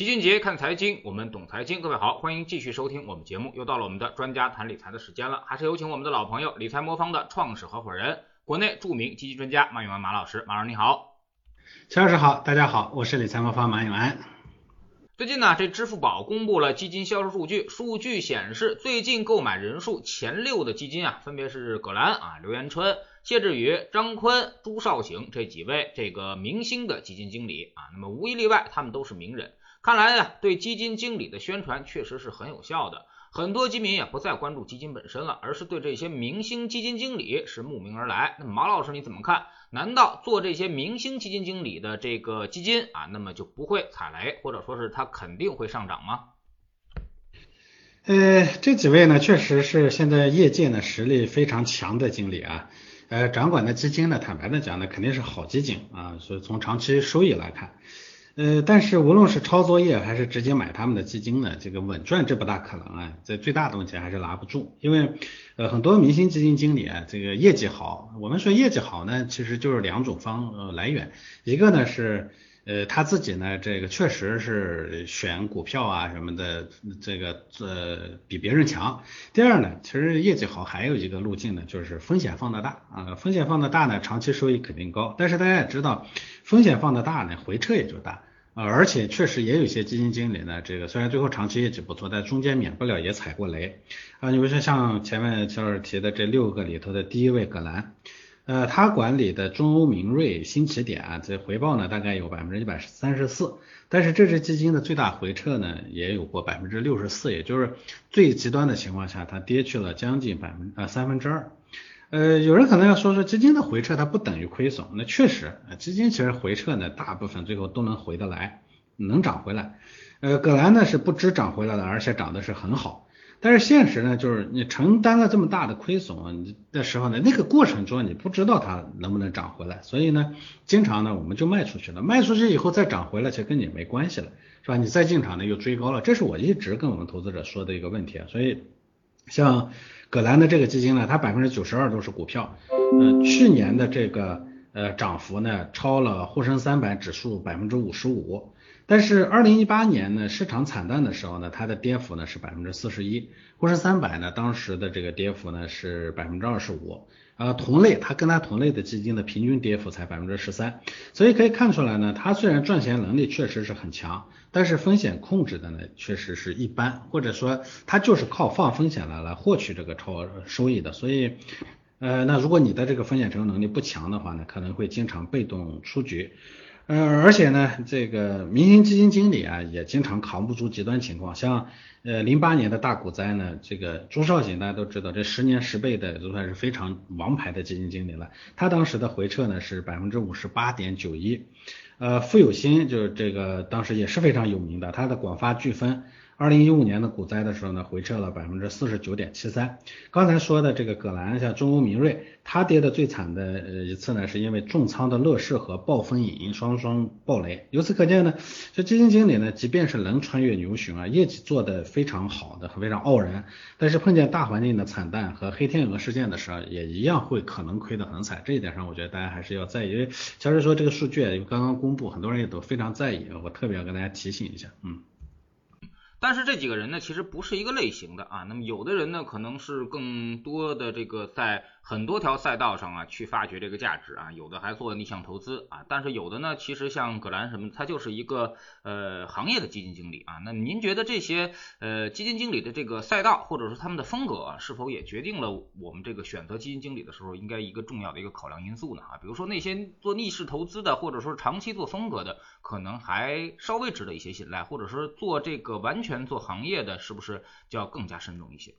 齐俊杰看财经，我们懂财经。各位好，欢迎继续收听我们节目。又到了我们的专家谈理财的时间了，还是有请我们的老朋友理财魔方的创始合伙人，国内著名基金专家马永安马老师。马老师你好，齐老师好，大家好，我是理财魔方马永安。最近呢，这支付宝公布了基金销售数据，数据显示，最近购买人数前六的基金啊，分别是葛兰啊、刘元春、谢志宇、张坤、朱少醒这几位这个明星的基金经理啊，那么无一例外，他们都是名人。看来呢，对基金经理的宣传确实是很有效的。很多基民也不再关注基金本身了，而是对这些明星基金经理是慕名而来。那么马老师你怎么看？难道做这些明星基金经理的这个基金啊，那么就不会踩雷，或者说是它肯定会上涨吗？呃，这几位呢，确实是现在业界呢实力非常强的经理啊。呃，掌管的基金呢，坦白的讲呢，肯定是好基金啊，所以从长期收益来看。呃，但是无论是抄作业还是直接买他们的基金呢，这个稳赚这不大可能啊，这最大的问题还是拿不住，因为呃很多明星基金经理啊，这个业绩好，我们说业绩好呢，其实就是两种方呃来源，一个呢是呃他自己呢这个确实是选股票啊什么的这个呃比别人强，第二呢其实业绩好还有一个路径呢就是风险放得大啊，风险放得大呢长期收益肯定高，但是大家也知道。风险放得大呢，回撤也就大啊，而且确实也有一些基金经理呢，这个虽然最后长期业绩不错，但中间免不了也踩过雷啊。你比如说像前面肖老师提的这六个里头的第一位葛兰，呃，他管理的中欧明锐、新起点啊，这回报呢大概有百分之一百三十四，但是这支基金的最大回撤呢也有过百分之六十四，也就是最极端的情况下，它跌去了将近百分啊三分之二。呃有人可能要说说基金的回撤它不等于亏损，那确实，基金其实回撤呢，大部分最后都能回得来，能涨回来。呃，葛兰呢是不知涨回来了，而且涨的是很好。但是现实呢，就是你承担了这么大的亏损的时候呢，那个过程中你不知道它能不能涨回来，所以呢，经常呢我们就卖出去了，卖出去以后再涨回来，其实跟你没关系了，是吧？你再进场呢又追高了，这是我一直跟我们投资者说的一个问题啊，所以像。葛兰的这个基金呢，它百分之九十二都是股票，呃，去年的这个呃涨幅呢超了沪深三百指数百分之五十五，但是二零一八年呢市场惨淡的时候呢，它的跌幅呢是百分之四十一，沪深三百呢当时的这个跌幅呢是百分之二十五。呃，同类，它跟它同类的基金的平均跌幅才百分之十三，所以可以看出来呢，它虽然赚钱能力确实是很强，但是风险控制的呢确实是一般，或者说它就是靠放风险来来获取这个超收益的，所以，呃，那如果你的这个风险承受能力不强的话呢，可能会经常被动出局。呃，而且呢，这个明星基金经理啊，也经常扛不住极端情况。像呃零八年的大股灾呢，这个朱少醒大家都知道，这十年十倍的都算是非常王牌的基金经理了。他当时的回撤呢是百分之五十八点九一。呃，傅有新就是这个当时也是非常有名的，他的广发飓风。二零一五年的股灾的时候呢，回撤了百分之四十九点七三。刚才说的这个葛兰，像中欧明锐，它跌的最惨的一次呢，是因为重仓的乐视和暴风影音双双暴雷。由此可见呢，这基金经理呢，即便是能穿越牛熊啊，业绩做得非常好的，非常傲然，但是碰见大环境的惨淡和黑天鹅事件的时候，也一样会可能亏得很惨。这一点上，我觉得大家还是要在意。因为乔治说这个数据刚刚公布，很多人也都非常在意，我特别要跟大家提醒一下，嗯。但是这几个人呢，其实不是一个类型的啊。那么有的人呢，可能是更多的这个在。很多条赛道上啊，去发掘这个价值啊，有的还做逆向投资啊，但是有的呢，其实像葛兰什么，他就是一个呃行业的基金经理啊。那您觉得这些呃基金经理的这个赛道，或者说他们的风格，啊，是否也决定了我们这个选择基金经理的时候，应该一个重要的一个考量因素呢？啊，比如说那些做逆势投资的，或者说长期做风格的，可能还稍微值得一些信赖，或者说做这个完全做行业的，是不是就要更加慎重一些？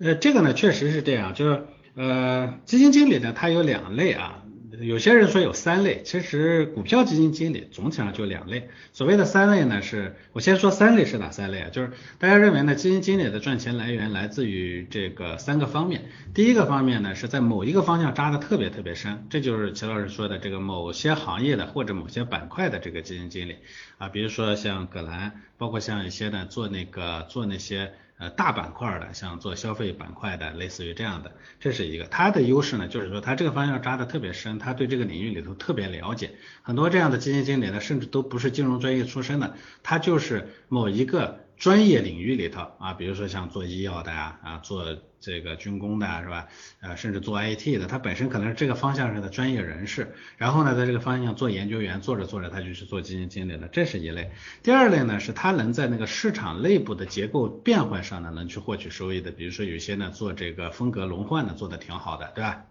呃，这个呢确实是这样，就是呃，基金经理呢，它有两类啊，有些人说有三类，其实股票基金经理总体上就两类。所谓的三类呢，是我先说三类是哪三类啊？就是大家认为呢，基金经理的赚钱来源来自于这个三个方面。第一个方面呢，是在某一个方向扎的特别特别深，这就是齐老师说的这个某些行业的或者某些板块的这个基金经理啊，比如说像葛兰，包括像一些呢做那个做那些。呃大板块的，像做消费板块的，类似于这样的，这是一个。它的优势呢，就是说它这个方向扎的特别深，它对这个领域里头特别了解。很多这样的基金经理呢，甚至都不是金融专业出身的，他就是某一个。专业领域里头啊，比如说像做医药的呀，啊做这个军工的是吧？呃，甚至做 IT 的，他本身可能是这个方向上的专业人士，然后呢，在这个方向做研究员，做着做着他就去做基金经理了，这是一类。第二类呢，是他能在那个市场内部的结构变换上呢，能去获取收益的，比如说有些呢做这个风格轮换的做的挺好的，对吧？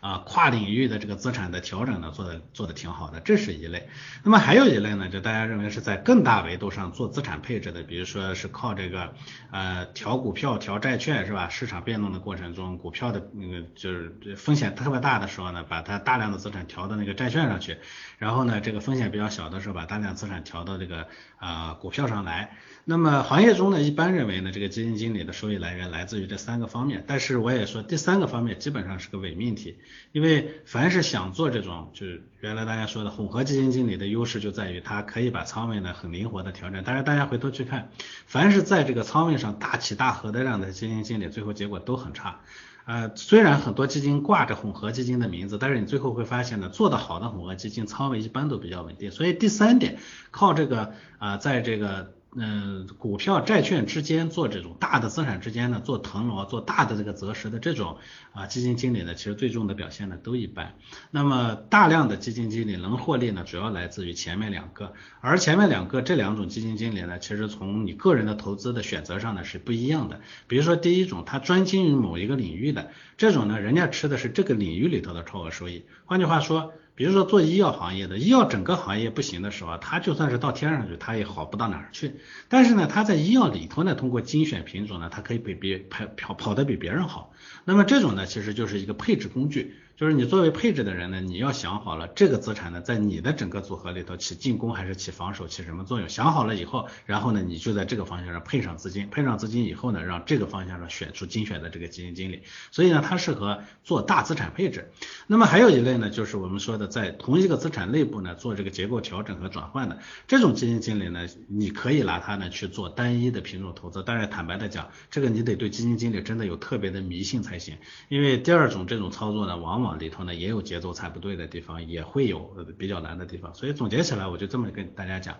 啊，跨领域的这个资产的调整呢，做的做的挺好的，这是一类。那么还有一类呢，就大家认为是在更大维度上做资产配置的，比如说是靠这个呃调股票、调债券是吧？市场变动的过程中，股票的那个就是风险特别大的时候呢，把它大量的资产调到那个债券上去，然后呢，这个风险比较小的时候，把大量资产调到这个啊股票上来。那么行业中呢，一般认为呢，这个基金经理的收益来源来自于这三个方面，但是我也说第三个方面基本上是个伪命题，因为凡是想做这种，就是原来大家说的混合基金经理的优势就在于它可以把仓位呢很灵活的调整，但是大家回头去看，凡是在这个仓位上大起大合的这样的基金经理，最后结果都很差。呃，虽然很多基金挂着混合基金的名字，但是你最后会发现呢，做得好的混合基金仓位一般都比较稳定，所以第三点靠这个啊，在这个。嗯，股票、债券之间做这种大的资产之间呢，做腾挪、做大的这个择时的这种啊，基金经理呢，其实最终的表现呢都一般。那么大量的基金经理能获利呢，主要来自于前面两个，而前面两个这两种基金经理呢，其实从你个人的投资的选择上呢是不一样的。比如说第一种，他专精于某一个领域的这种呢，人家吃的是这个领域里头的超额收益。换句话说。比如说做医药行业的，医药整个行业不行的时候，它就算是到天上去，它也好不到哪儿去。但是呢，它在医药里头呢，通过精选品种呢，它可以比别跑跑跑得比别人好。那么这种呢，其实就是一个配置工具。就是你作为配置的人呢，你要想好了这个资产呢，在你的整个组合里头起进攻还是起防守，起什么作用？想好了以后，然后呢，你就在这个方向上配上资金，配上资金以后呢，让这个方向上选出精选的这个基金经理。所以呢，它适合做大资产配置。那么还有一类呢，就是我们说的在同一个资产内部呢做这个结构调整和转换的这种基金经理呢，你可以拿它呢去做单一的品种投资。当然，坦白的讲，这个你得对基金经理真的有特别的迷信才行。因为第二种这种操作呢，往往里头呢也有节奏踩不对的地方，也会有比较难的地方，所以总结起来，我就这么跟大家讲，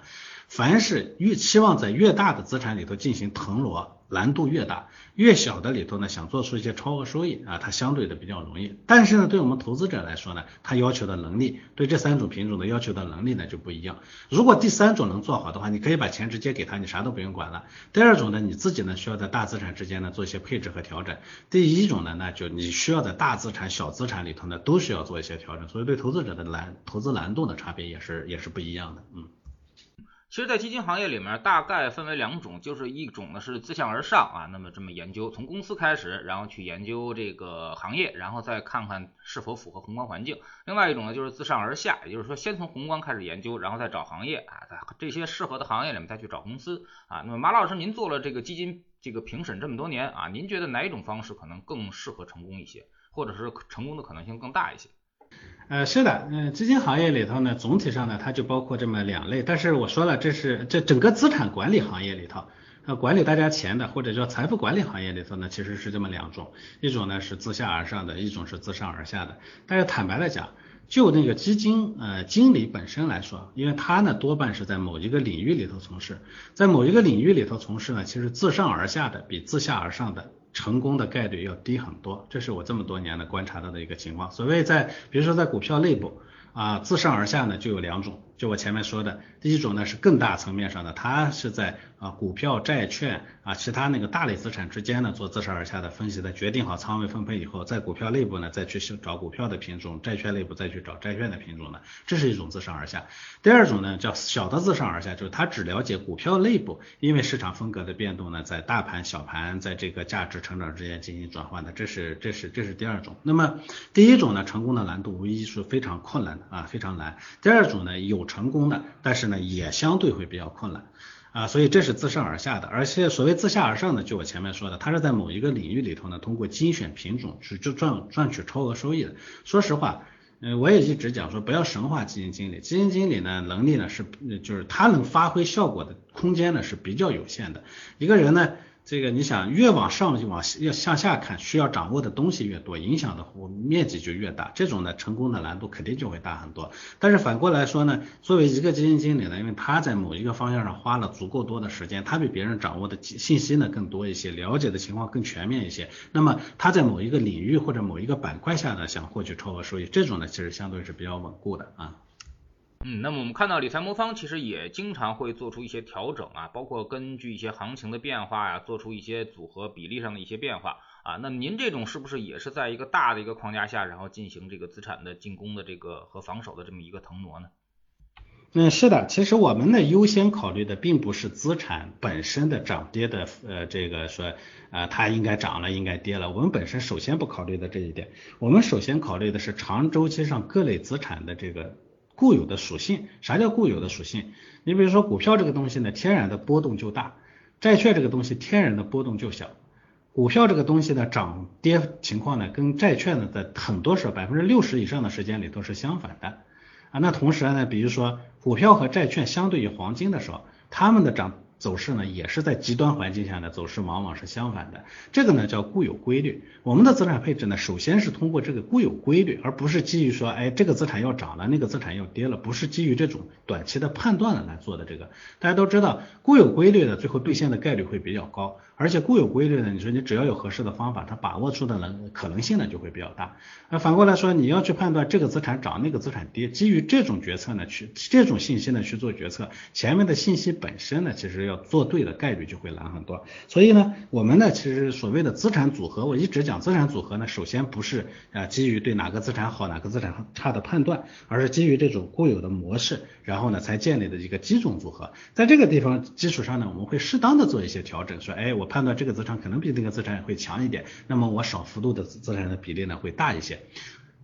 凡是越期望在越大的资产里头进行腾挪，难度越大；越小的里头呢，想做出一些超额收益啊，它相对的比较容易。但是呢，对我们投资者来说呢，它要求的能力，对这三种品种的要求的能力呢就不一样。如果第三种能做好的话，你可以把钱直接给他，你啥都不用管了。第二种呢，你自己呢需要在大资产之间呢做一些配置和调整。第一种呢，那就你需要在大资产、小资产里头呢都需要做一些调整，所以对投资者的难投资难度的差别也是也是不一样的，嗯。其实，在基金行业里面，大概分为两种，就是一种呢是自下而上啊，那么这么研究，从公司开始，然后去研究这个行业，然后再看看是否符合宏观环境；另外一种呢就是自上而下，也就是说，先从宏观开始研究，然后再找行业啊，在这些适合的行业里面再去找公司啊。那么马老师，您做了这个基金这个评审这么多年啊，您觉得哪一种方式可能更适合成功一些，或者是成功的可能性更大一些？呃，是的，嗯，基金行业里头呢，总体上呢，它就包括这么两类。但是我说了，这是这整个资产管理行业里头，呃，管理大家钱的，或者叫财富管理行业里头呢，其实是这么两种，一种呢是自下而上的，一种是自上而下的。但是坦白的讲，就那个基金呃经理本身来说，因为他呢多半是在某一个领域里头从事，在某一个领域里头从事呢，其实自上而下的比自下而上的。成功的概率要低很多，这是我这么多年的观察到的一个情况。所谓在，比如说在股票内部啊，自上而下呢就有两种，就我前面说的，第一种呢是更大层面上的，它是在。啊，股票、债券啊，其他那个大类资产之间呢，做自上而下的分析在，决定好仓位分配以后，在股票内部呢，再去找股票的品种，债券内部再去找债券的品种呢，这是一种自上而下。第二种呢，叫小的自上而下，就是他只了解股票内部，因为市场风格的变动呢，在大盘、小盘，在这个价值成长之间进行转换的，这是这是这是第二种。那么第一种呢，成功的难度无疑是非常困难的啊，非常难。第二种呢，有成功的，但是呢，也相对会比较困难。啊，所以这是自上而下的，而且所谓自下而上的，就我前面说的，它是在某一个领域里头呢，通过精选品种去就赚赚取超额收益的。说实话，嗯，我也一直讲说，不要神话基金经理，基金经理呢能力呢是，就是他能发挥效果的空间呢是比较有限的。一个人呢。这个你想越往上就往要向下看，需要掌握的东西越多，影响的面积就越大，这种呢成功的难度肯定就会大很多。但是反过来说呢，作为一个基金经理呢，因为他在某一个方向上花了足够多的时间，他比别人掌握的信息呢更多一些，了解的情况更全面一些，那么他在某一个领域或者某一个板块下呢，想获取超额收益，这种呢其实相对是比较稳固的啊。嗯，那么我们看到理财魔方其实也经常会做出一些调整啊，包括根据一些行情的变化呀，做出一些组合比例上的一些变化啊。那么您这种是不是也是在一个大的一个框架下，然后进行这个资产的进攻的这个和防守的这么一个腾挪呢？嗯，是的，其实我们呢优先考虑的并不是资产本身的涨跌的呃这个说啊它应该涨了应该跌了，我们本身首先不考虑的这一点，我们首先考虑的是长周期上各类资产的这个。固有的属性，啥叫固有的属性？你比如说股票这个东西呢，天然的波动就大；债券这个东西天然的波动就小。股票这个东西的，涨跌情况呢，跟债券呢，在很多时候百分之六十以上的时间里都是相反的啊。那同时呢，比如说股票和债券相对于黄金的时候，它们的涨。走势呢，也是在极端环境下呢，走势往往是相反的。这个呢叫固有规律。我们的资产配置呢，首先是通过这个固有规律，而不是基于说，哎，这个资产要涨了，那个资产要跌了，不是基于这种短期的判断来做的。这个大家都知道，固有规律的最后兑现的概率会比较高，而且固有规律呢，你说你只要有合适的方法，它把握住的能可能性呢就会比较大。那反过来说，你要去判断这个资产涨，那个资产跌，基于这种决策呢，去这种信息呢去做决策，前面的信息本身呢，其实。要做对的概率就会难很多，所以呢，我们呢其实所谓的资产组合，我一直讲资产组合呢，首先不是啊基于对哪个资产好哪个资产差的判断，而是基于这种固有的模式，然后呢才建立的一个基种组合。在这个地方基础上呢，我们会适当的做一些调整，说哎，我判断这个资产可能比那个资产会强一点，那么我少幅度的资产的比例呢会大一些，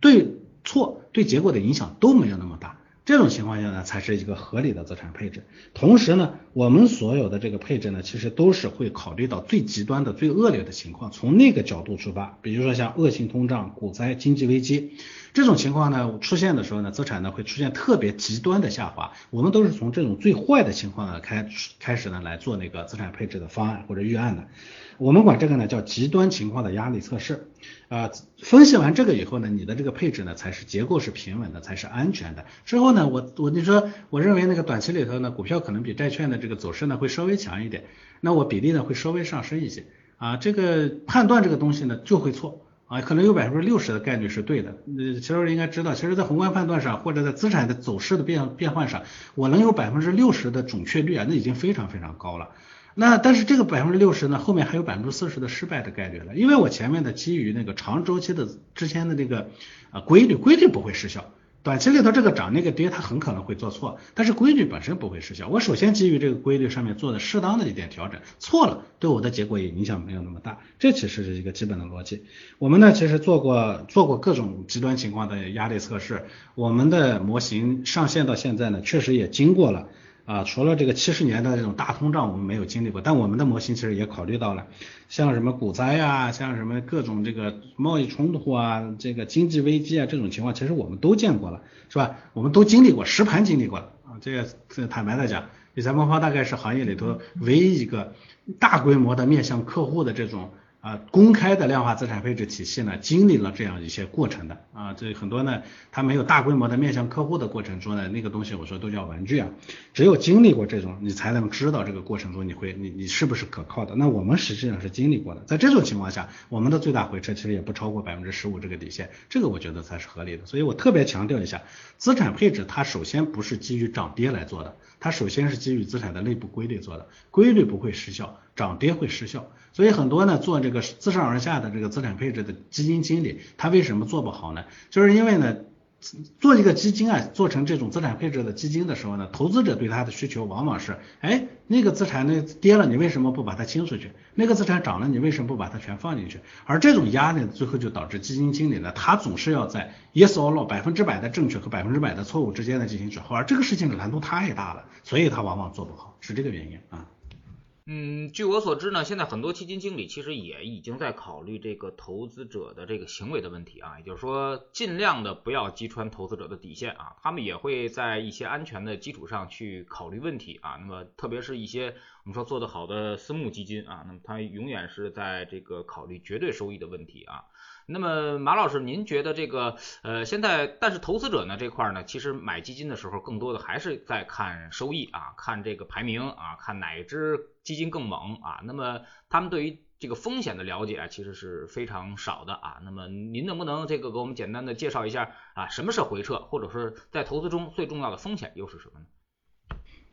对错对结果的影响都没有那么大。这种情况下呢，才是一个合理的资产配置。同时呢，我们所有的这个配置呢，其实都是会考虑到最极端的、最恶劣的情况，从那个角度出发。比如说像恶性通胀、股灾、经济危机这种情况呢出现的时候呢，资产呢会出现特别极端的下滑。我们都是从这种最坏的情况呢开开始呢来做那个资产配置的方案或者预案的。我们管这个呢叫极端情况的压力测试。啊，分析完这个以后呢，你的这个配置呢才是结构是平稳的，才是安全的。之后呢，我我你说，我认为那个短期里头呢，股票可能比债券的这个走势呢会稍微强一点，那我比例呢会稍微上升一些啊。这个判断这个东西呢就会错啊，可能有百分之六十的概率是对的。呃，其实应该知道，其实在宏观判断上或者在资产的走势的变变换上，我能有百分之六十的准确率啊，那已经非常非常高了。那但是这个百分之六十呢，后面还有百分之四十的失败的概率了，因为我前面的基于那个长周期的之前的那个啊规律，规律不会失效，短期里头这个涨那个跌，它很可能会做错，但是规律本身不会失效。我首先基于这个规律上面做的适当的一点调整，错了对我的结果也影响没有那么大，这其实是一个基本的逻辑。我们呢其实做过做过各种极端情况的压力测试，我们的模型上线到现在呢，确实也经过了。啊，除了这个七十年的这种大通胀，我们没有经历过，但我们的模型其实也考虑到了，像什么股灾啊，像什么各种这个贸易冲突啊，这个经济危机啊这种情况，其实我们都见过了，是吧？我们都经历过，实盘经历过了啊。这个坦白的讲，理财魔方大概是行业里头唯一一个大规模的面向客户的这种。啊，公开的量化资产配置体系呢，经历了这样一些过程的啊，这很多呢，它没有大规模的面向客户的过程中呢，那个东西我说都叫玩具啊，只有经历过这种，你才能知道这个过程中你会你你是不是可靠的。那我们实际上是经历过的，在这种情况下，我们的最大回撤其实也不超过百分之十五这个底线，这个我觉得才是合理的。所以我特别强调一下，资产配置它首先不是基于涨跌来做的，它首先是基于资产的内部规律做的，规律不会失效，涨跌会失效。所以很多呢做这个自上而下的这个资产配置的基金经理，他为什么做不好呢？就是因为呢，做一个基金啊，做成这种资产配置的基金的时候呢，投资者对它的需求往往是，哎，那个资产呢跌了，你为什么不把它清出去？那个资产涨了，你为什么不把它全放进去？而这种压力最后就导致基金经理呢，他总是要在 yes or no 百分之百的正确和百分之百的错误之间呢进行转换，而这个事情的难度太大了，所以他往往做不好，是这个原因啊。嗯，据我所知呢，现在很多基金经理其实也已经在考虑这个投资者的这个行为的问题啊，也就是说，尽量的不要击穿投资者的底线啊，他们也会在一些安全的基础上去考虑问题啊。那么，特别是一些我们说做得好的私募基金啊，那么它永远是在这个考虑绝对收益的问题啊。那么马老师，您觉得这个呃，现在但是投资者呢这块呢，其实买基金的时候更多的还是在看收益啊，看这个排名啊，看哪只基金更猛啊。那么他们对于这个风险的了解啊，其实是非常少的啊。那么您能不能这个给我们简单的介绍一下啊，什么是回撤，或者是在投资中最重要的风险又是什么呢？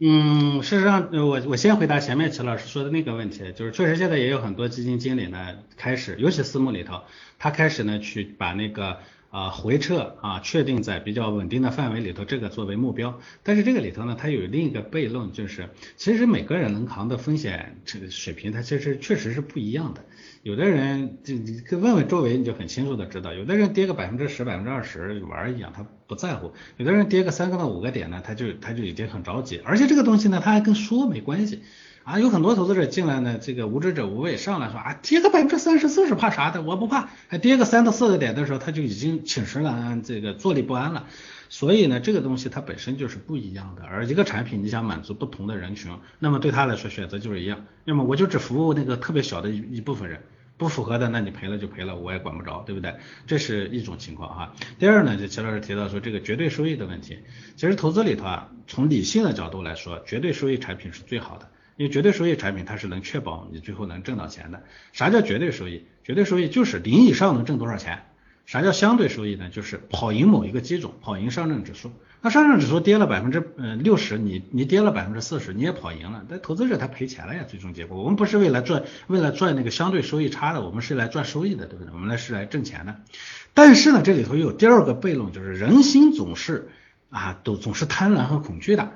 嗯，事实上，我我先回答前面齐老师说的那个问题，就是确实现在也有很多基金经理呢，开始，尤其私募里头，他开始呢去把那个。啊，回撤啊，确定在比较稳定的范围里头，这个作为目标。但是这个里头呢，它有另一个悖论，就是其实每个人能扛的风险这个水平，它其实确实是不一样的。有的人就你问问周围，你就很清楚的知道，有的人跌个百分之十、百分之二十玩一样，他不在乎；有的人跌个三个到五个点呢，他就他就已经很着急。而且这个东西呢，它还跟说没关系。啊，有很多投资者进来呢，这个无知者无畏，上来说啊，跌个百分之三十四十怕啥的，我不怕。还跌个三到四个点的时候，他就已经寝食难安，这个坐立不安了。所以呢，这个东西它本身就是不一样的。而一个产品，你想满足不同的人群，那么对他来说选择就是一样。那么我就只服务那个特别小的一一部分人，不符合的，那你赔了就赔了，我也管不着，对不对？这是一种情况哈。第二呢，就齐老师提到说这个绝对收益的问题，其实投资里头啊，从理性的角度来说，绝对收益产品是最好的。因为绝对收益产品它是能确保你最后能挣到钱的。啥叫绝对收益？绝对收益就是零以上能挣多少钱。啥叫相对收益呢？就是跑赢某一个基种，跑赢上证指数。那上证指数跌了百分之嗯六十，你你跌了百分之四十，你也跑赢了。但投资者他赔钱了呀，最终结果。我们不是为了赚为了赚那个相对收益差的，我们是来赚收益的，对不对？我们来是来挣钱的。但是呢，这里头有第二个悖论，就是人心总是啊都总是贪婪和恐惧的。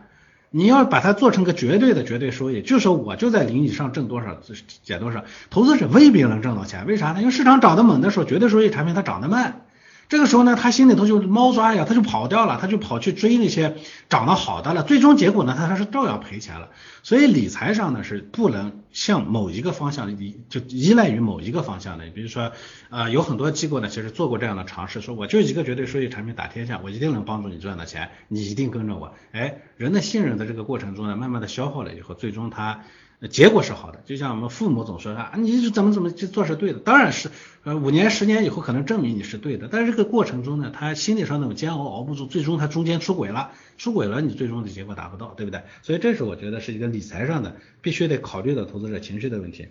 你要把它做成个绝对的绝对收益，就说我就在零以上挣多少减多少，投资者未必能挣到钱，为啥呢？因为市场涨得猛的时候，绝对收益产品它涨得慢。这个时候呢，他心里头就猫抓呀，他就跑掉了，他就跑去追那些长得好的了。最终结果呢，他还是照样赔钱了。所以理财上呢，是不能向某一个方向依就依赖于某一个方向的。比如说，呃，有很多机构呢，其实做过这样的尝试，说我就一个绝对收益产品打天下，我一定能帮助你赚到钱，你一定跟着我。哎，人的信任在这个过程中呢，慢慢的消耗了以后，最终他。结果是好的，就像我们父母总说啊，你是怎么怎么去做是对的，当然是，呃，五年十年以后可能证明你是对的，但是这个过程中呢，他心理上那种煎熬熬不住，最终他中间出轨了，出轨了，你最终的结果达不到，对不对？所以这是我觉得是一个理财上的必须得考虑的投资者情绪的问题。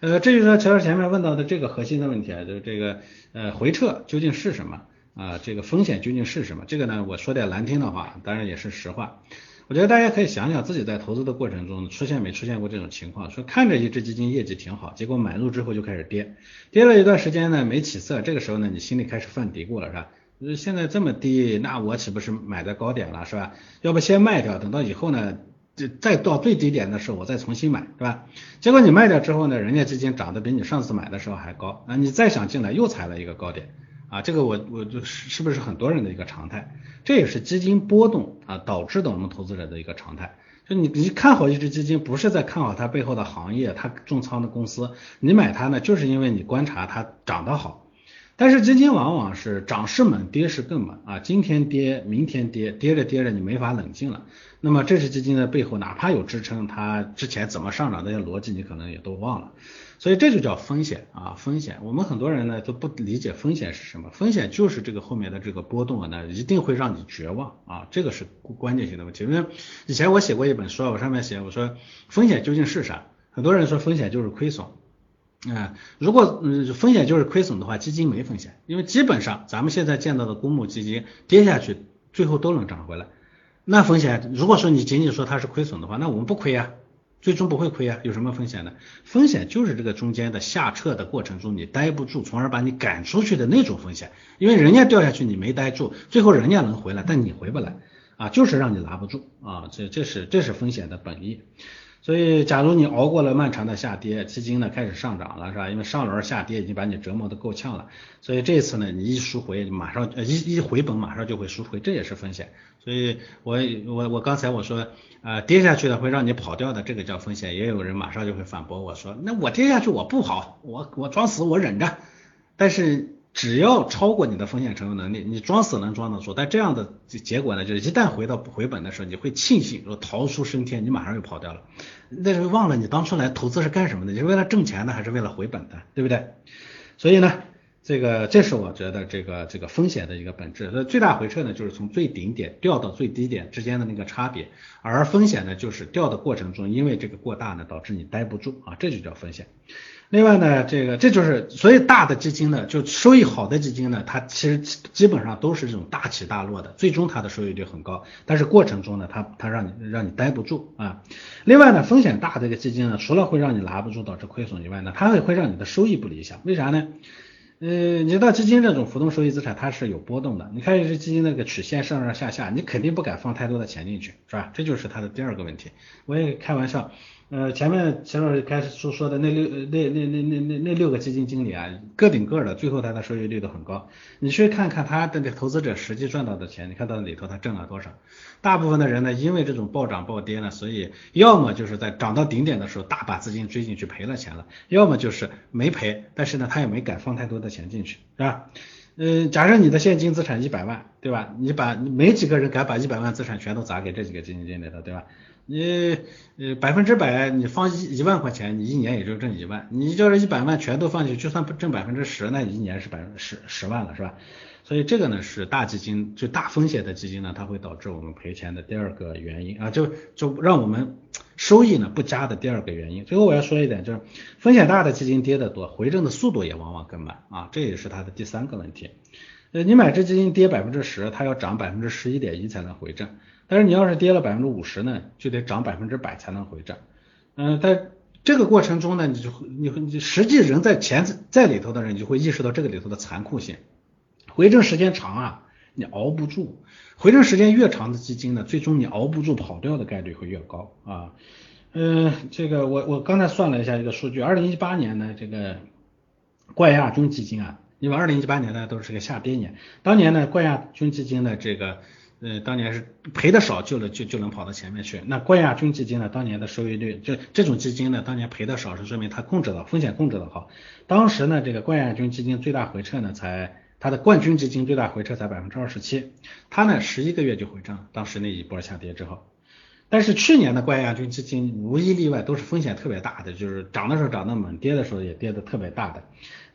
呃，这就是乔老师前面问到的这个核心的问题啊，就是这个呃回撤究竟是什么啊？这个风险究竟是什么？这个呢，我说点难听的话，当然也是实话。我觉得大家可以想想自己在投资的过程中出现没出现过这种情况，说看着一只基金业绩挺好，结果买入之后就开始跌，跌了一段时间呢没起色，这个时候呢你心里开始犯嘀咕了是吧？现在这么低，那我岂不是买在高点了是吧？要不先卖掉，等到以后呢，就再到最低点的时候我再重新买，是吧？结果你卖掉之后呢，人家基金涨得比你上次买的时候还高，啊你再想进来又踩了一个高点。啊，这个我我就是是不是很多人的一个常态？这也是基金波动啊导致的我们投资者的一个常态。就你你看好一只基金，不是在看好它背后的行业，它重仓的公司，你买它呢，就是因为你观察它涨得好。但是基金往往是涨势猛，跌势更猛啊，今天跌，明天跌，跌着跌着你没法冷静了。那么这只基金的背后，哪怕有支撑，它之前怎么上涨那些逻辑你可能也都忘了。所以这就叫风险啊，风险。我们很多人呢都不理解风险是什么，风险就是这个后面的这个波动啊，那一定会让你绝望啊，这个是关键性的问题。因为以前我写过一本书，我上面写我说风险究竟是啥？很多人说风险就是亏损啊，如果嗯风险就是亏损的话，基金没风险，因为基本上咱们现在见到的公募基金跌下去最后都能涨回来。那风险如果说你仅仅说它是亏损的话，那我们不亏呀。最终不会亏啊，有什么风险呢？风险就是这个中间的下撤的过程中你待不住，从而把你赶出去的那种风险。因为人家掉下去你没待住，最后人家能回来，但你回不来啊，就是让你拿不住啊，这这是这是风险的本意。所以，假如你熬过了漫长的下跌，基金呢开始上涨了，是吧？因为上轮下跌已经把你折磨的够呛了，所以这次呢，你一赎回，马上一一回本，马上就会赎回，这也是风险。所以我我我刚才我说，呃，跌下去的会让你跑掉的，这个叫风险。也有人马上就会反驳我说，那我跌下去我不跑，我我装死我忍着，但是。只要超过你的风险承受能力，你装死能装得住。但这样的结果呢，就是一旦回到回本的时候，你会庆幸说逃出升天，你马上又跑掉了。那时候忘了你当初来投资是干什么的，你是为了挣钱的还是为了回本的，对不对？所以呢，这个这是我觉得这个这个风险的一个本质。那最大回撤呢，就是从最顶点掉到最低点之间的那个差别，而风险呢，就是掉的过程中，因为这个过大呢，导致你待不住啊，这就叫风险。另外呢，这个这就是所以大的基金呢，就收益好的基金呢，它其实基本上都是这种大起大落的，最终它的收益率很高，但是过程中呢，它它让你让你待不住啊。另外呢，风险大这个基金呢，除了会让你拿不住导致亏损以外呢，它也会让你的收益不理想。为啥呢？呃，你知道基金这种浮动收益资产它是有波动的，你看这基金那个曲线上上下下，你肯定不敢放太多的钱进去，是吧？这就是它的第二个问题。我也开玩笑。呃，前面钱老师开始说说的那六那那那那那那六个基金经理啊，个顶个的，最后他的收益率都很高。你去看看他的投资者实际赚到的钱，你看到里头他挣了多少？大部分的人呢，因为这种暴涨暴跌呢，所以要么就是在涨到顶点的时候大把资金追进去赔了钱了，要么就是没赔，但是呢他也没敢放太多的钱进去，是吧？嗯，假设你的现金资产一百万，对吧？你把没几个人敢把一百万资产全都砸给这几个基金经理的，对吧？你呃百分之百你放一一万块钱，你一年也就挣一万。你就是一百万全都放进去，就算不挣百分之十，那一年是百分之十十万了，是吧？所以这个呢是大基金就大风险的基金呢，它会导致我们赔钱的第二个原因啊，就就让我们收益呢不佳的第二个原因。最后我要说一点，就是风险大的基金跌得多，回正的速度也往往更慢啊，这也是它的第三个问题。呃，你买这基金跌百分之十，它要涨百分之十一点一才能回正。但是你要是跌了百分之五十呢，就得涨百分之百才能回正。嗯，在这个过程中呢，你就你你实际人在钱在里头的人，你就会意识到这个里头的残酷性。回正时间长啊，你熬不住；回正时间越长的基金呢，最终你熬不住跑掉的概率会越高啊。嗯，这个我我刚才算了一下一个数据，二零一八年呢，这个冠亚军基金啊，因为二零一八年呢都是个下跌年，当年呢冠亚军基金的这个。呃，当年是赔的少，就能就就能跑到前面去。那冠亚军基金呢，当年的收益率，就这种基金呢，当年赔的少，是说明它控制的风险控制的好。当时呢，这个冠亚军基金最大回撤呢，才它的冠军基金最大回撤才百分之二十七，它呢十一个月就回正，当时那一波下跌之后。但是去年的冠亚军基金无一例外都是风险特别大的，就是涨的时候涨得猛，跌的时候也跌得特别大的。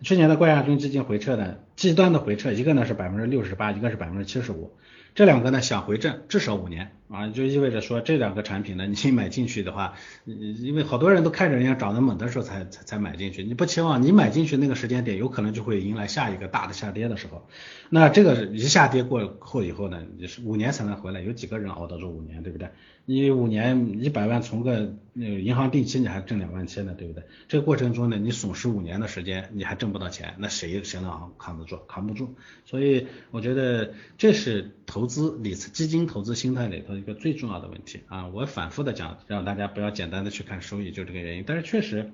去年的冠亚军基金回撤呢，极端的回撤，一个呢是百分之六十八，一个是百分之七十五。这两个呢，想回正至少五年。啊，就意味着说这两个产品呢，你买进去的话，因为好多人都看着人家涨得猛的时候才才才买进去，你不期望你买进去那个时间点，有可能就会迎来下一个大的下跌的时候，那这个一下跌过后以后呢，你是五年才能回来，有几个人熬得住五年，对不对？你五年一百万存个那个银行定期，你还挣两万七呢，对不对？这个过程中呢，你损失五年的时间，你还挣不到钱，那谁谁能扛得住？扛不住。所以我觉得这是投资理财基金投资心态里头一个最重要的问题啊。我反复的讲，让大家不要简单的去看收益，就这个原因。但是确实，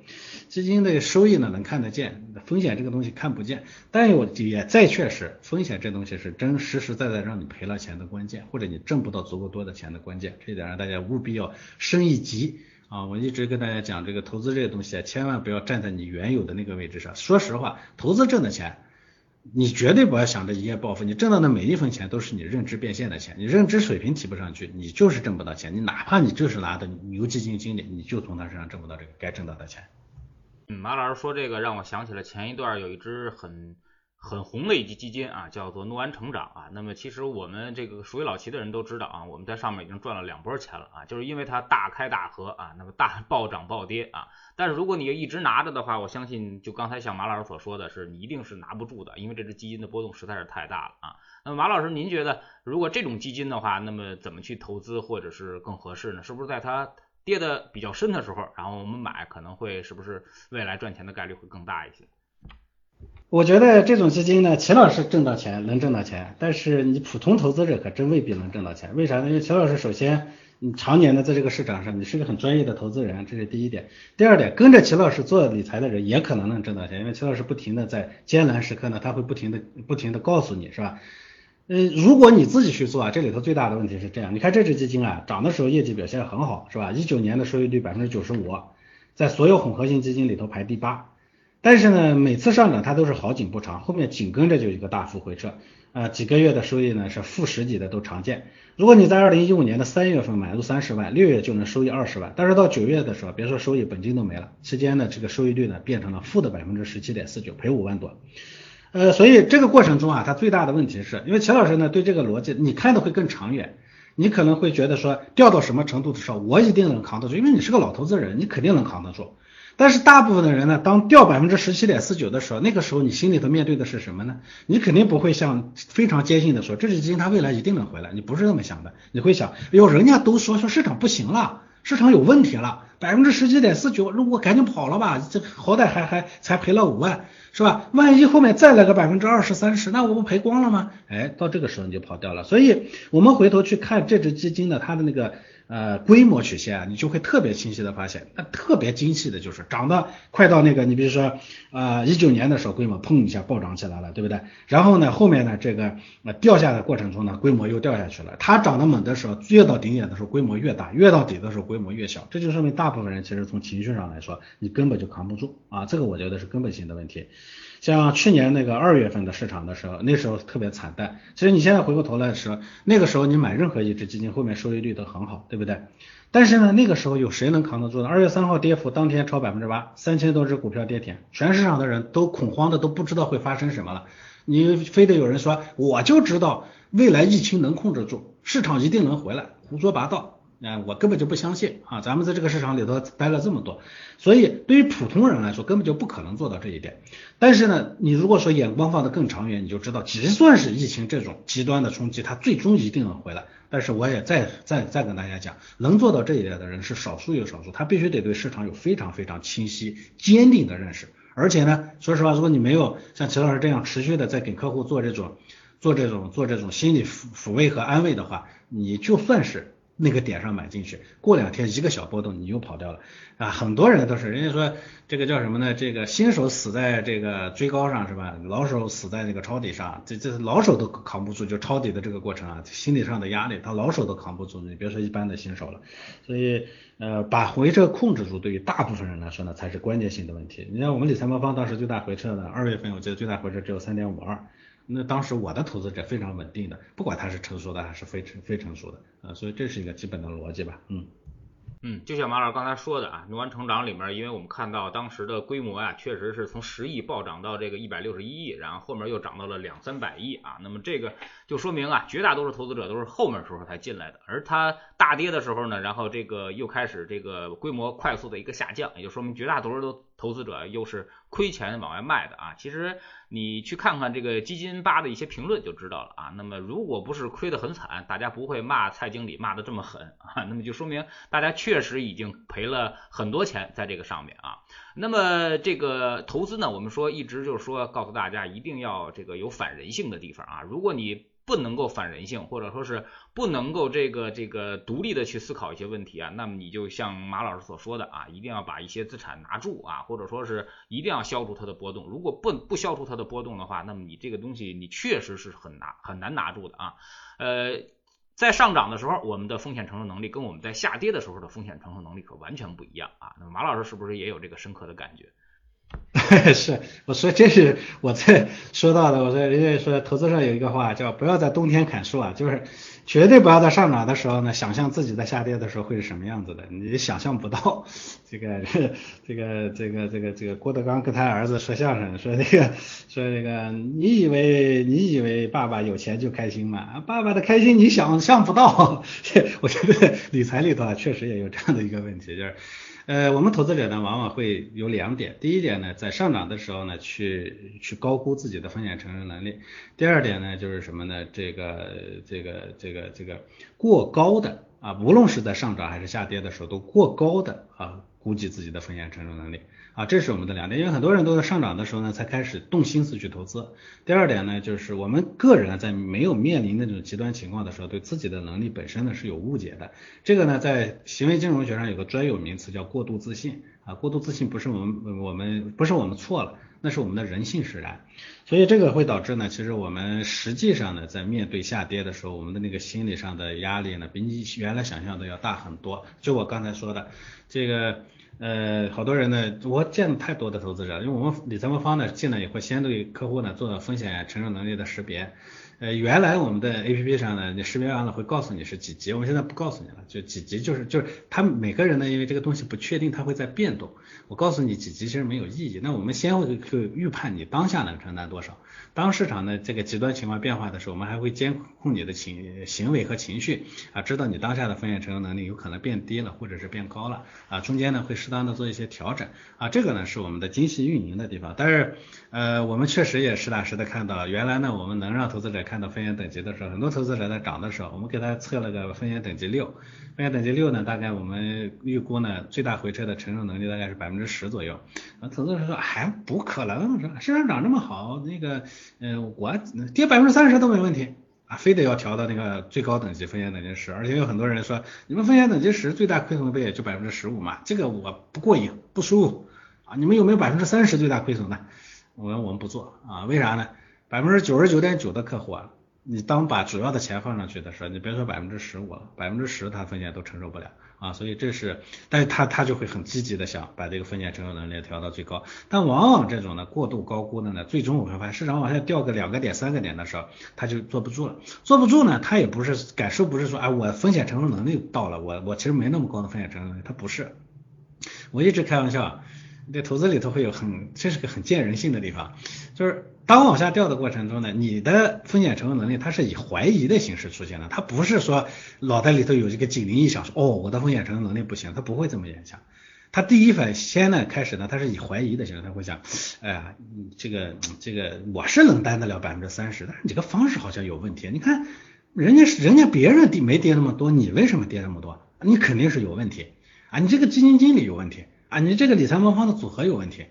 基金的收益呢能看得见，风险这个东西看不见。但有也再确实，风险这东西是真实实在在让你赔了钱的关键，或者你挣不到足够多的钱的关键。这一点让。大家务必要升一级啊！我一直跟大家讲，这个投资这个东西啊，千万不要站在你原有的那个位置上。说实话，投资挣的钱，你绝对不要想着一夜暴富。你挣到的每一分钱都是你认知变现的钱，你认知水平提不上去，你就是挣不到钱。你哪怕你就是拿的牛基金经理，你就从他身上挣不到这个该挣到的钱。嗯，马老师说这个让我想起了前一段有一只很。很红的一只基金啊，叫做诺安成长啊。那么其实我们这个属于老齐的人都知道啊，我们在上面已经赚了两波钱了啊，就是因为它大开大合啊，那么大 暴涨暴跌啊。但是如果你一直拿着的话，我相信就刚才像马老师所说的是，你一定是拿不住的，因为这只基金的波动实在是太大了啊。那么马老师，您觉得如果这种基金的话，那么怎么去投资或者是更合适呢？是不是在它跌的比较深的时候，然后我们买可能会是不是未来赚钱的概率会更大一些？我觉得这种基金呢，齐老师挣到钱能挣到钱，但是你普通投资者可真未必能挣到钱。为啥呢？因为齐老师首先你常年的在这个市场上，你是个很专业的投资人，这是第一点。第二点，跟着齐老师做理财的人也可能能挣到钱，因为齐老师不停的在艰难时刻呢，他会不停的不停的告诉你，是吧？呃，如果你自己去做啊，这里头最大的问题是这样，你看这只基金啊，涨的时候业绩表现很好，是吧？一九年的收益率百分之九十五，在所有混合型基金里头排第八。但是呢，每次上涨它都是好景不长，后面紧跟着就一个大幅回撤，啊，几个月的收益呢是负十几的都常见。如果你在二零一五年的三月份买入三十万，六月就能收益二十万，但是到九月的时候，别说收益，本金都没了，期间呢这个收益率呢变成了负的百分之十七点四九，赔五万多。呃，所以这个过程中啊，它最大的问题是因为齐老师呢对这个逻辑你看的会更长远，你可能会觉得说掉到什么程度的时候，我一定能扛得住，因为你是个老投资人，你肯定能扛得住。但是大部分的人呢，当掉百分之十七点四九的时候，那个时候你心里头面对的是什么呢？你肯定不会像非常坚信的说，这只基金它未来一定能回来，你不是这么想的，你会想，哟，人家都说说市场不行了，市场有问题了，百分之十七点四九，那我赶紧跑了吧，这好歹还还才赔了五万，是吧？万一后面再来个百分之二十三十，那我不赔光了吗？哎，到这个时候你就跑掉了。所以我们回头去看这只基金的它的那个。呃，规模曲线啊，你就会特别清晰的发现，那特别精细的就是涨得快到那个，你比如说，呃，一九年的时候规模砰一下暴涨起来了，对不对？然后呢，后面呢这个呃掉下的过程中呢，规模又掉下去了。它涨得猛的时候，越到顶点的时候规模越大，越到底的时候规模越小。这就说明大部分人其实从情绪上来说，你根本就扛不住啊，这个我觉得是根本性的问题。像去年那个二月份的市场的时候，那时候特别惨淡。其实你现在回过头来说，那个时候你买任何一只基金，后面收益率都很好，对不对？但是呢，那个时候有谁能扛得住呢？二月三号跌幅当天超百分之八，三千多只股票跌停，全市场的人都恐慌的都不知道会发生什么了。你非得有人说，我就知道未来疫情能控制住，市场一定能回来，胡说八道。啊，我根本就不相信啊！咱们在这个市场里头待了这么多，所以对于普通人来说，根本就不可能做到这一点。但是呢，你如果说眼光放得更长远，你就知道，就算是疫情这种极端的冲击，它最终一定能回来。但是我也再再再跟大家讲，能做到这一点的人是少数又少数，他必须得对市场有非常非常清晰、坚定的认识。而且呢，说实话，如果你没有像齐老师这样持续的在给客户做这种做这种做这种心理抚抚慰和安慰的话，你就算是。那个点上买进去，过两天一个小波动你又跑掉了啊！很多人都是，人家说这个叫什么呢？这个新手死在这个追高上是吧？老手死在那个抄底上，这这老手都扛不住，就抄底的这个过程啊，心理上的压力，他老手都扛不住，你别说一般的新手了。所以呃，把回撤控制住，对于大部分人来说呢，才是关键性的问题。你看我们理财魔方当时最大回撤呢，二月份我记得最大回撤只有三点五二。那当时我的投资者非常稳定的，不管他是成熟的还是非成非成熟的啊，所以这是一个基本的逻辑吧，嗯。嗯，就像马老师刚才说的啊，农安成长里面，因为我们看到当时的规模啊，确实是从十亿暴涨到这个一百六十一亿，然后后面又涨到了两三百亿啊，那么这个就说明啊，绝大多数投资者都是后面时候才进来的，而它大跌的时候呢，然后这个又开始这个规模快速的一个下降，也就说明绝大多数都投资者又是亏钱往外卖的啊。其实你去看看这个基金吧的一些评论就知道了啊。那么如果不是亏得很惨，大家不会骂蔡经理骂的这么狠啊，那么就说明大家确实已经赔了很多钱在这个上面啊。那么这个投资呢，我们说一直就是说告诉大家一定要这个有反人性的地方啊。如果你不能够反人性，或者说是不能够这个这个独立的去思考一些问题啊，那么你就像马老师所说的啊，一定要把一些资产拿住啊，或者说是一定要消除它的波动。如果不不消除它的波动的话，那么你这个东西你确实是很拿很难拿住的啊。呃，在上涨的时候，我们的风险承受能力跟我们在下跌的时候的风险承受能力可完全不一样啊。那么马老师是不是也有这个深刻的感觉？是，我说这是我在说到的。我说人家说投资上有一个话叫不要在冬天砍树啊，就是绝对不要在上涨的时候呢，想象自己在下跌的时候会是什么样子的，你想象不到。这个这个这个这个这个郭德纲跟他儿子说相声，说这个说这个你以为你以为爸爸有钱就开心吗？爸爸的开心你想象不到。我觉得理财里头啊，确实也有这样的一个问题，就是。呃，我们投资者呢，往往会有两点。第一点呢，在上涨的时候呢，去去高估自己的风险承受能力。第二点呢，就是什么呢？这个这个这个这个过高的啊，无论是在上涨还是下跌的时候，都过高的啊。估计自己的风险承受能力啊，这是我们的两点。因为很多人都在上涨的时候呢，才开始动心思去投资。第二点呢，就是我们个人在没有面临那种极端情况的时候，对自己的能力本身呢是有误解的。这个呢，在行为金融学上有个专有名词叫过度自信啊，过度自信不是我们我们不是我们错了。那是我们的人性使然，所以这个会导致呢，其实我们实际上呢，在面对下跌的时候，我们的那个心理上的压力呢，比你原来想象的要大很多。就我刚才说的，这个呃，好多人呢，我见太多的投资者，因为我们理财魔方呢，进来也会先对客户呢做风险承受能力的识别。呃，原来我们的 A P P 上呢，你识别完了会告诉你是几级，我们现在不告诉你了，就几级就是就是他每个人呢，因为这个东西不确定，它会在变动。我告诉你几级其实没有意义。那我们先会去预判你当下能承担多少。当市场的这个极端情况变化的时候，我们还会监控你的情行为和情绪啊，知道你当下的风险承受能力有可能变低了或者是变高了啊，中间呢会适当的做一些调整啊，这个呢是我们的精细运营的地方。但是呃，我们确实也实打实的看到，原来呢我们能让投资者看到风险等级的时候，很多投资者在涨的时候，我们给他测了个风险等级六，风险等级六呢，大概我们预估呢，最大回撤的承受能力大概是百分之十左右。啊，投资者说还不可能，市场涨这么好，那个，呃，我跌百分之三十都没问题啊，非得要调到那个最高等级风险等级十，而且有很多人说，你们风险等级十最大亏损不也就百分之十五嘛？这个我不过瘾，不舒服啊。你们有没有百分之三十最大亏损的？我们我们不做啊，为啥呢？百分之九十九点九的客户啊，你当把主要的钱放上去的时候，你别说百分之十五了，百分之十他风险都承受不了啊，所以这是，但是他他就会很积极的想把这个风险承受能力调到最高，但往往这种呢过度高估的呢，最终我会发现市场往下掉个两个点三个点的时候，他就坐不住了，坐不住呢，他也不是感受不是说，啊，我风险承受能力到了，我我其实没那么高的风险承受能力，他不是，我一直开玩笑。这投资里头会有很，这是个很见人性的地方，就是当往下掉的过程中呢，你的风险承受能力它是以怀疑的形式出现的，它不是说脑袋里头有一个警铃一响说，哦，我的风险承受能力不行，它不会这么影响，它第一反先呢开始呢，它是以怀疑的形式，他会想，哎呀，这个这个我是能担得了百分之三十，但是你这个方式好像有问题，你看人家是人家别人跌没跌那么多，你为什么跌那么多？你肯定是有问题啊，你这个基金经理有问题。啊，你这个理财魔方的组合有问题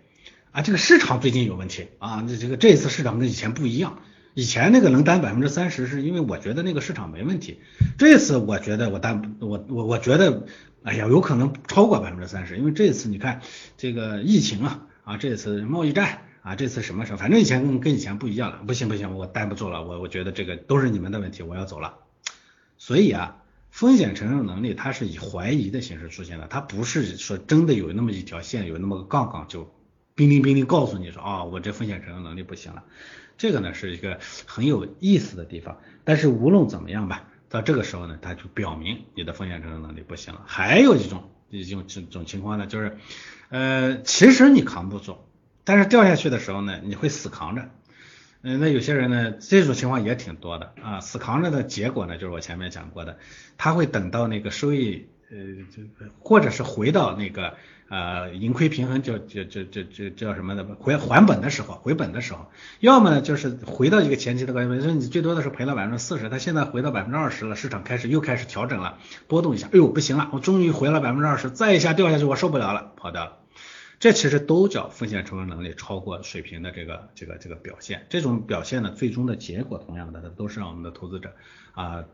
啊，这个市场最近有问题啊，这这个这次市场跟以前不一样，以前那个能担百分之三十是因为我觉得那个市场没问题，这次我觉得我担我我我觉得，哎呀，有可能超过百分之三十，因为这次你看这个疫情啊啊，这次贸易战啊，这次什么什么，反正以前跟跟以前不一样了，不行不行，我担不住了，我我觉得这个都是你们的问题，我要走了，所以啊。风险承受能力，它是以怀疑的形式出现的，它不是说真的有那么一条线，有那么个杠杠就冰冰冰冰告诉你说啊，我这风险承受能力不行了。这个呢是一个很有意思的地方。但是无论怎么样吧，到这个时候呢，它就表明你的风险承受能力不行了。还有一种一种这种情况呢，就是呃，其实你扛不住，但是掉下去的时候呢，你会死扛着。嗯，那有些人呢，这种情况也挺多的啊，死扛着的结果呢，就是我前面讲过的，他会等到那个收益，呃，就或者是回到那个呃盈亏平衡，叫叫叫叫叫叫什么的，回还本的时候，回本的时候，要么呢就是回到一个前期的关系，说你最多的是赔了百分之四十，他现在回到百分之二十了，市场开始又开始调整了，波动一下，哎呦不行了，我终于回了百分之二十，再一下掉下去我受不了了，跑掉了。这其实都叫风险承受能力超过水平的这个这个这个表现，这种表现呢，最终的结果同样的，它都是让我们的投资者啊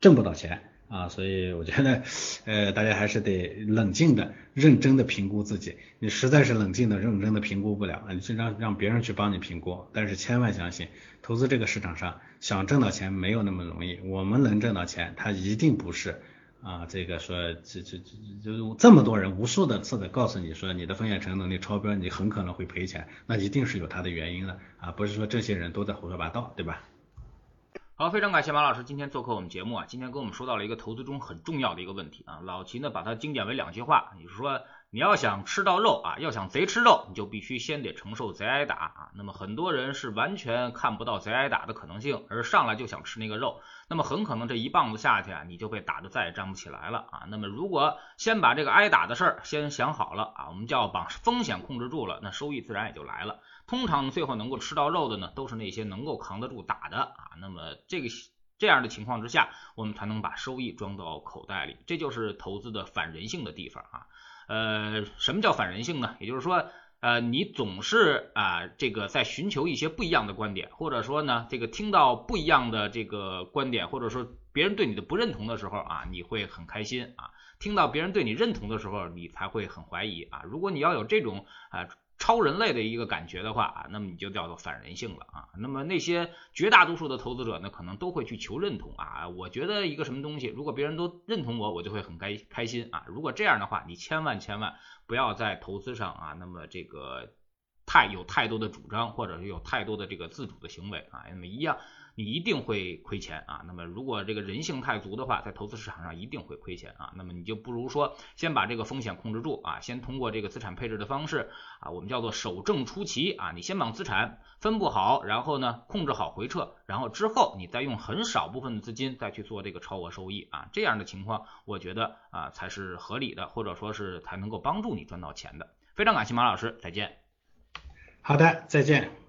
挣不到钱啊，所以我觉得呃大家还是得冷静的、认真的评估自己。你实在是冷静的、认真的评估不了，你就让让别人去帮你评估。但是千万相信，投资这个市场上想挣到钱没有那么容易。我们能挣到钱，它一定不是。啊，这个说这这这就这么多人无数的次的告诉你说你的风险承受能力超标，你很可能会赔钱，那一定是有它的原因的啊，不是说这些人都在胡说八道，对吧？好，非常感谢马老师今天做客我们节目啊，今天跟我们说到了一个投资中很重要的一个问题啊，老齐呢把它精简为两句话，也就是说。你要想吃到肉啊，要想贼吃肉，你就必须先得承受贼挨打啊。那么很多人是完全看不到贼挨打的可能性，而上来就想吃那个肉，那么很可能这一棒子下去啊，你就被打得再也站不起来了啊。那么如果先把这个挨打的事儿先想好了啊，我们叫把风险控制住了，那收益自然也就来了。通常最后能够吃到肉的呢，都是那些能够扛得住打的啊。那么这个这样的情况之下，我们才能把收益装到口袋里，这就是投资的反人性的地方啊。呃，什么叫反人性呢？也就是说，呃，你总是啊，这个在寻求一些不一样的观点，或者说呢，这个听到不一样的这个观点，或者说别人对你的不认同的时候啊，你会很开心啊；听到别人对你认同的时候，你才会很怀疑啊。如果你要有这种啊。超人类的一个感觉的话啊，那么你就叫做反人性了啊。那么那些绝大多数的投资者呢，可能都会去求认同啊。我觉得一个什么东西，如果别人都认同我，我就会很开开心啊。如果这样的话，你千万千万不要在投资上啊，那么这个太有太多的主张，或者是有太多的这个自主的行为啊，那么一样。你一定会亏钱啊！那么如果这个人性太足的话，在投资市场上一定会亏钱啊！那么你就不如说先把这个风险控制住啊，先通过这个资产配置的方式啊，我们叫做守正出奇啊，你先把资产分布好，然后呢控制好回撤，然后之后你再用很少部分的资金再去做这个超额收益啊，这样的情况我觉得啊才是合理的，或者说是才能够帮助你赚到钱的。非常感谢马老师，再见。好的，再见。